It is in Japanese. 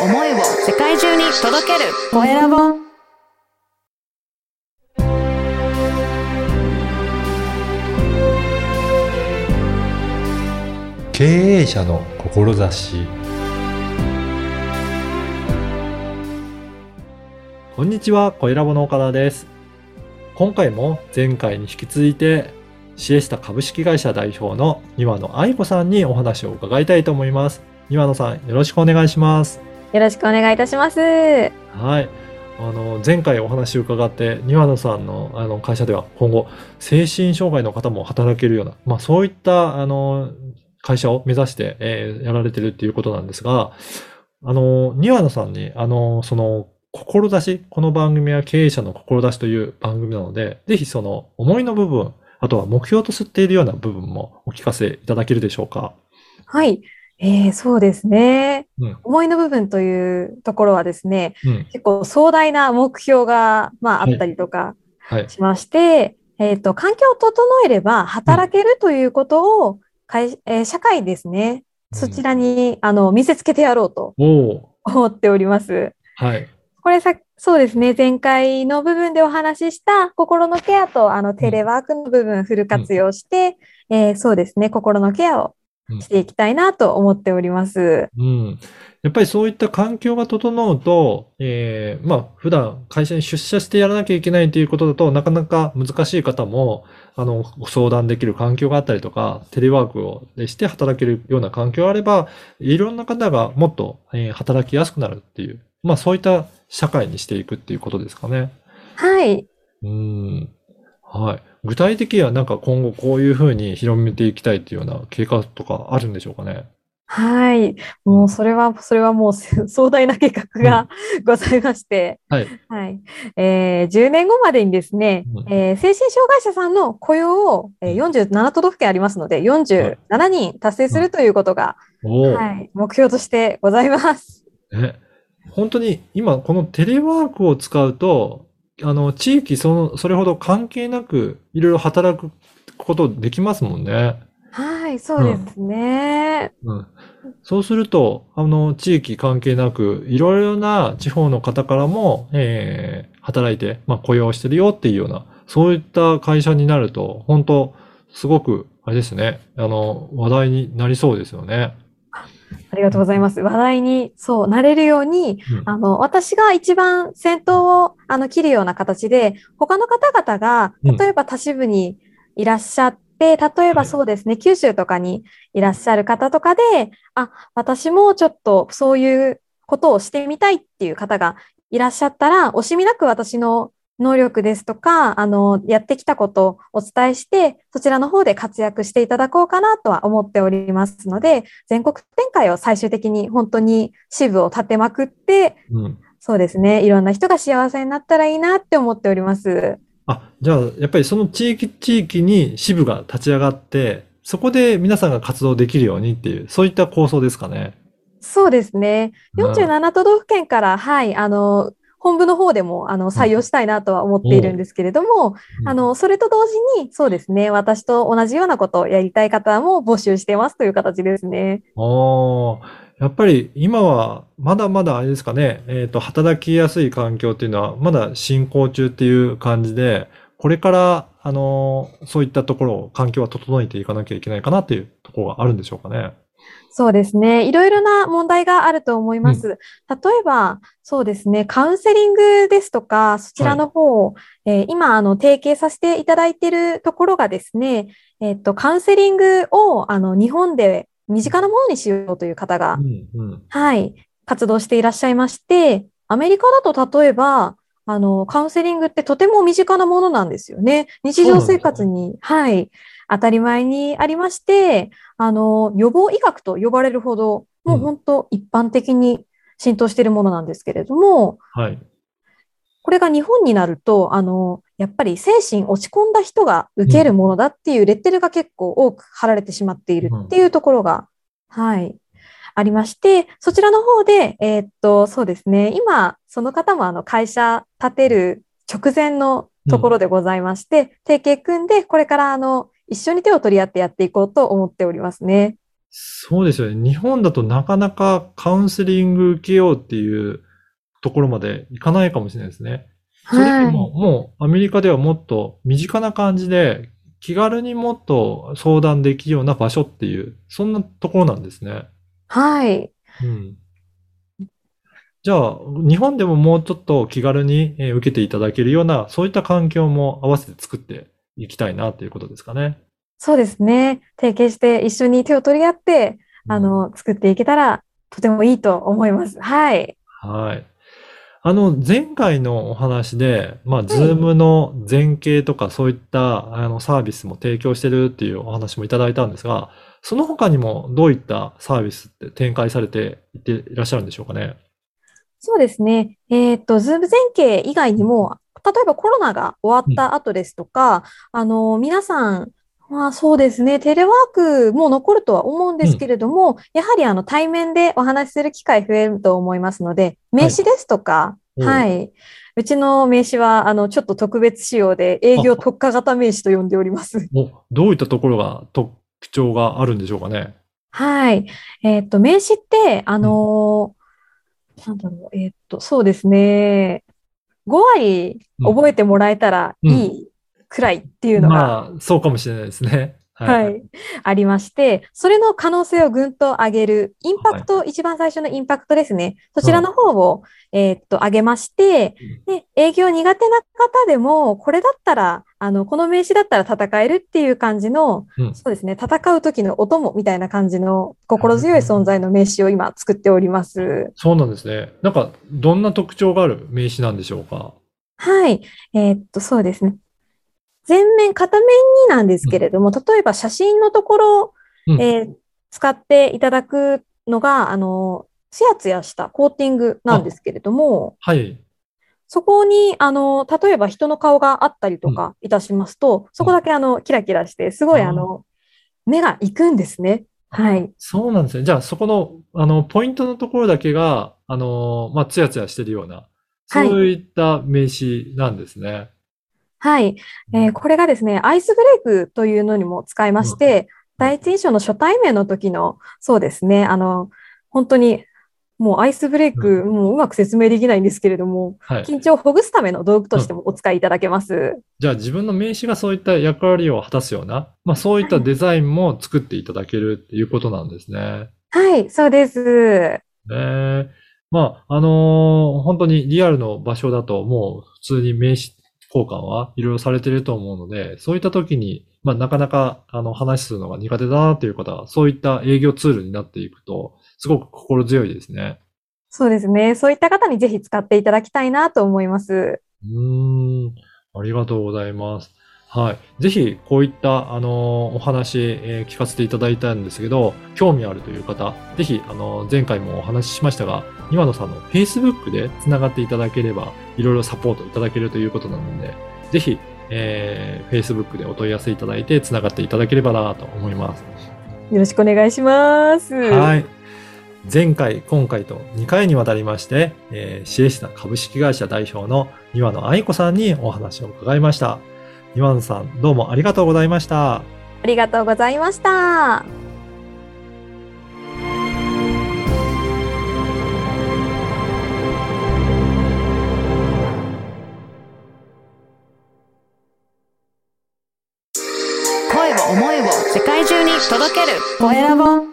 思いを世界中に届けるコエラボ経営者の志こんにちは、コエラボの岡田です。今回も前回に引き続いて、シエスタ株式会社代表の庭野愛子さんにお話を伺いたいと思います。庭野さん、よろしくお願いします。よろしくお願いいたします。はい。あの、前回お話を伺って、庭野さんのあの会社では今後、精神障害の方も働けるような、まあそういった、あの、会社を目指して、えーやられてるっていうことなんですが、あの、庭野さんに、あの、その、志、この番組は経営者の志という番組なので、ぜひその思いの部分、あとは目標と吸っているような部分もお聞かせいただけるでしょうか？はい。えー、そうですね。うん。思いの部分というところはですね、うん。結構壮大な目標が、まあ、あったりとかはい。しまして、えっと、環境を整えれば働けるということを、会えー社会ですね。そちらに、あの、見せつけてやろうと思っております。はい。これさ、そうですね。前回の部分でお話しした心のケアと、あの、テレワークの部分フル活用して、えーそうですね。心のケアをしていきたいなと思っております。うん。やっぱりそういった環境が整うと、えーまあ、普段会社に出社してやらなきゃいけないということだとなかなか難しい方も、あの、ご相談できる環境があったりとか、テレワークをして働けるような環境があれば、いろんな方がもっと、えー働きやすくなるっていう、まあ、そういった社会にしていくっていうことですかね。はい。うん。はい。具体的にはなんか今後こういうふうに広めていきたいっていうような計画とかあるんでしょうかね？はい。もう、それは、それはもう 壮大な計画が ございまして、はい。はい。えー10年後までにですねうん、えー精神障害者さんの雇用を、えー47都道府県ありますので、47人達成するということが、おお。はい、目標としてございます。え、本当に今このテレワークを使うと、あの、地域その、それほど関係なくいろいろ働くことできますもんね。はい、そうですね。うん。そうすると、あの、地域関係なく、いろいろな地方の方からも、えー働いて、まあ、雇用してるよっていうような、そういった会社になると、本当すごく、あれですね、あの、話題になりそうですよね。ありがとうございます。話題に、そう、なれるように、うん。あの、私が一番先頭を、あの、切るような形で、他の方々が、うん。例えば都市部にいらっしゃって、例えばそうですね、九州とかにいらっしゃる方とかで、あ、私もちょっとそういうことをしてみたいっていう方がいらっしゃったら、惜しみなく私の能力ですとか、あの、やってきたことをお伝えして、そちらの方で活躍していただこうかなとは思っておりますので、全国展開を最終的に本当に支部を立てまくって、うん。そうですね、いろんな人が幸せになったらいいなって思っております。あ、じゃあ、やっぱりその地域地域に支部が立ち上がって、そこで皆さんが活動できるようにっていう、そういった構想ですかね。そうですね。うん47都道府県から、はい、あの、本部の方でも、あの、採用したいなとは思っているんですけれども、あの、それと同時に、そうですね、私と同じようなことをやりたい方も募集してますという形ですね。やっぱり今はまだまだあれですかね、えっと、働きやすい環境っていうのはまだ進行中っていう感じで、これから、あの、そういったところを、環境は整えていかなきゃいけないかなっていうところがあるんでしょうかね。そうですね。いろいろな問題があると思います。例えば、そうですね、カウンセリングですとか、そちらの方を、えー今、あの、提携させていただいているところがですね、えっと、カウンセリングを、あの、日本で身近なものにしようという方がう、ん、うん。はい、活動していらっしゃいまして、アメリカだと例えば、あの、カウンセリングってとても身近なものなんですよね。日常生活に、はい、当たり前にありまして、あの、予防医学と呼ばれるほど、もう本当一般的に浸透しているものなんですけれども、はい。これが日本になると、あの、やっぱり精神落ち込んだ人が受けるものだっていうレッテルが結構多く貼られてしまっているっていうところが、はい、ありまして、そちらの方で、えーっと、そうですね、今、その方もあの会社建てる直前のところでございまして、提携組んで、これからあの、一緒に手を取り合ってやっていこうと思っておりますね。そうですよね。日本だとなかなかカウンセリング受けようっていうところまでいかないかもしれないですね。それでも、もうアメリカではもっと身近な感じで、気軽にもっと相談できるような場所っていう、そんなところなんですね。はい。うん。じゃあ、日本でももうちょっと気軽にえー受けていただけるような、そういった環境も合わせて作っていきたいなということですかね。そうですね。提携して一緒に手を取り合って、あの、作っていけたらとてもいいと思います。はい。はい。あの、前回のお話で、まあ、ズームの前景とかそういったあのサービスも提供してるっていうお話もいただいたんですが、その他にもどういったサービスって展開されていっていらっしゃるんでしょうかね。そうですね。えっと、ズーム前景以外にも、例えばコロナが終わった後ですとか、あの、皆さん、まあそうですね、テレワークも残るとは思うんですけれども、やはりあの対面でお話しする機会増えると思いますので、名刺ですとか、おはい。うちの名刺は、あの、ちょっと特別仕様で、営業特化型名刺と呼んでおります。おどういったところが特徴があるんでしょうかね？はい。えっと、名刺って、あのーなんだろう、えっと、そうですね。5割覚えてもらえたらいいくらいっていうのが、まあ、そうかもしれないですね。はい、ありまして、それの可能性をぐんと上げる、インパクト、一番最初のインパクトですね。そちらの方を、えーっと、上げまして、で、営業苦手な方でも、これだったら、あの、この名刺だったら戦えるっていう感じの、うんそうですね、戦う時のお供みたいな感じの心強い存在の名刺を今作っております。そうなんですね。なんか、どんな特徴がある名刺なんでしょうか？はい。えーっと、そうですね。全面、片面になんですけれども、例えば写真のところ、うんえー使っていただくのが、あの、ツヤツヤしたコーティングなんですけれども、はい。そこに、あの、例えば人の顔があったりとかいたしますと、そこだけあの、キラキラして、すごいあの、目が行くんですね。はい。そうなんですね。じゃあ、そこの、あの、ポイントのところだけが、あの、まあ、ツヤツヤしてるような、そはいういった名刺なんですね。はい。えーこれがですね、アイスブレイクというのにも使いまして、第一印象の初対面の時の、そうですね、あの、本当に、もうアイスブレイク、もううまく説明できないんですけれども、はい。緊張をほぐすための道具としてもお使いいただけます。じゃあ、自分の名刺がそういった役割を果たすような、まあ、そういったデザインも作っていただけるっていうことなんですね。はい、そうです。ねえ。まあ、あのー本当にリアルの場所だともう普通に名刺交換はいろいろされてると思うので、そういった時に、まあ、なかなかあの話するのが苦手だなという方は、そういった営業ツールになっていくと、すごく心強いですね。そうですね。そういった方にぜひ使っていただきたいなと思います。うーん、ありがとうございます。はい。ぜひ、こういった、あの、お話、えー聞かせていただいたんですけど、興味あるという方、ぜひ、あの、前回もお話ししましたが、岩野さんの Facebook で繋がっていただければ、いろいろサポートいただけるということなので、ぜひ、えー Facebook でお問い合わせいただいて、繋がっていただければなと思います。よろしくお願いします。はい。前回、今回と2回にわたりまして、えーシエシナ株式会社代表の庭野愛子さんにお話を伺いました。庭野さん、どうもありがとうございました。ありがとうございました。Dorénavant,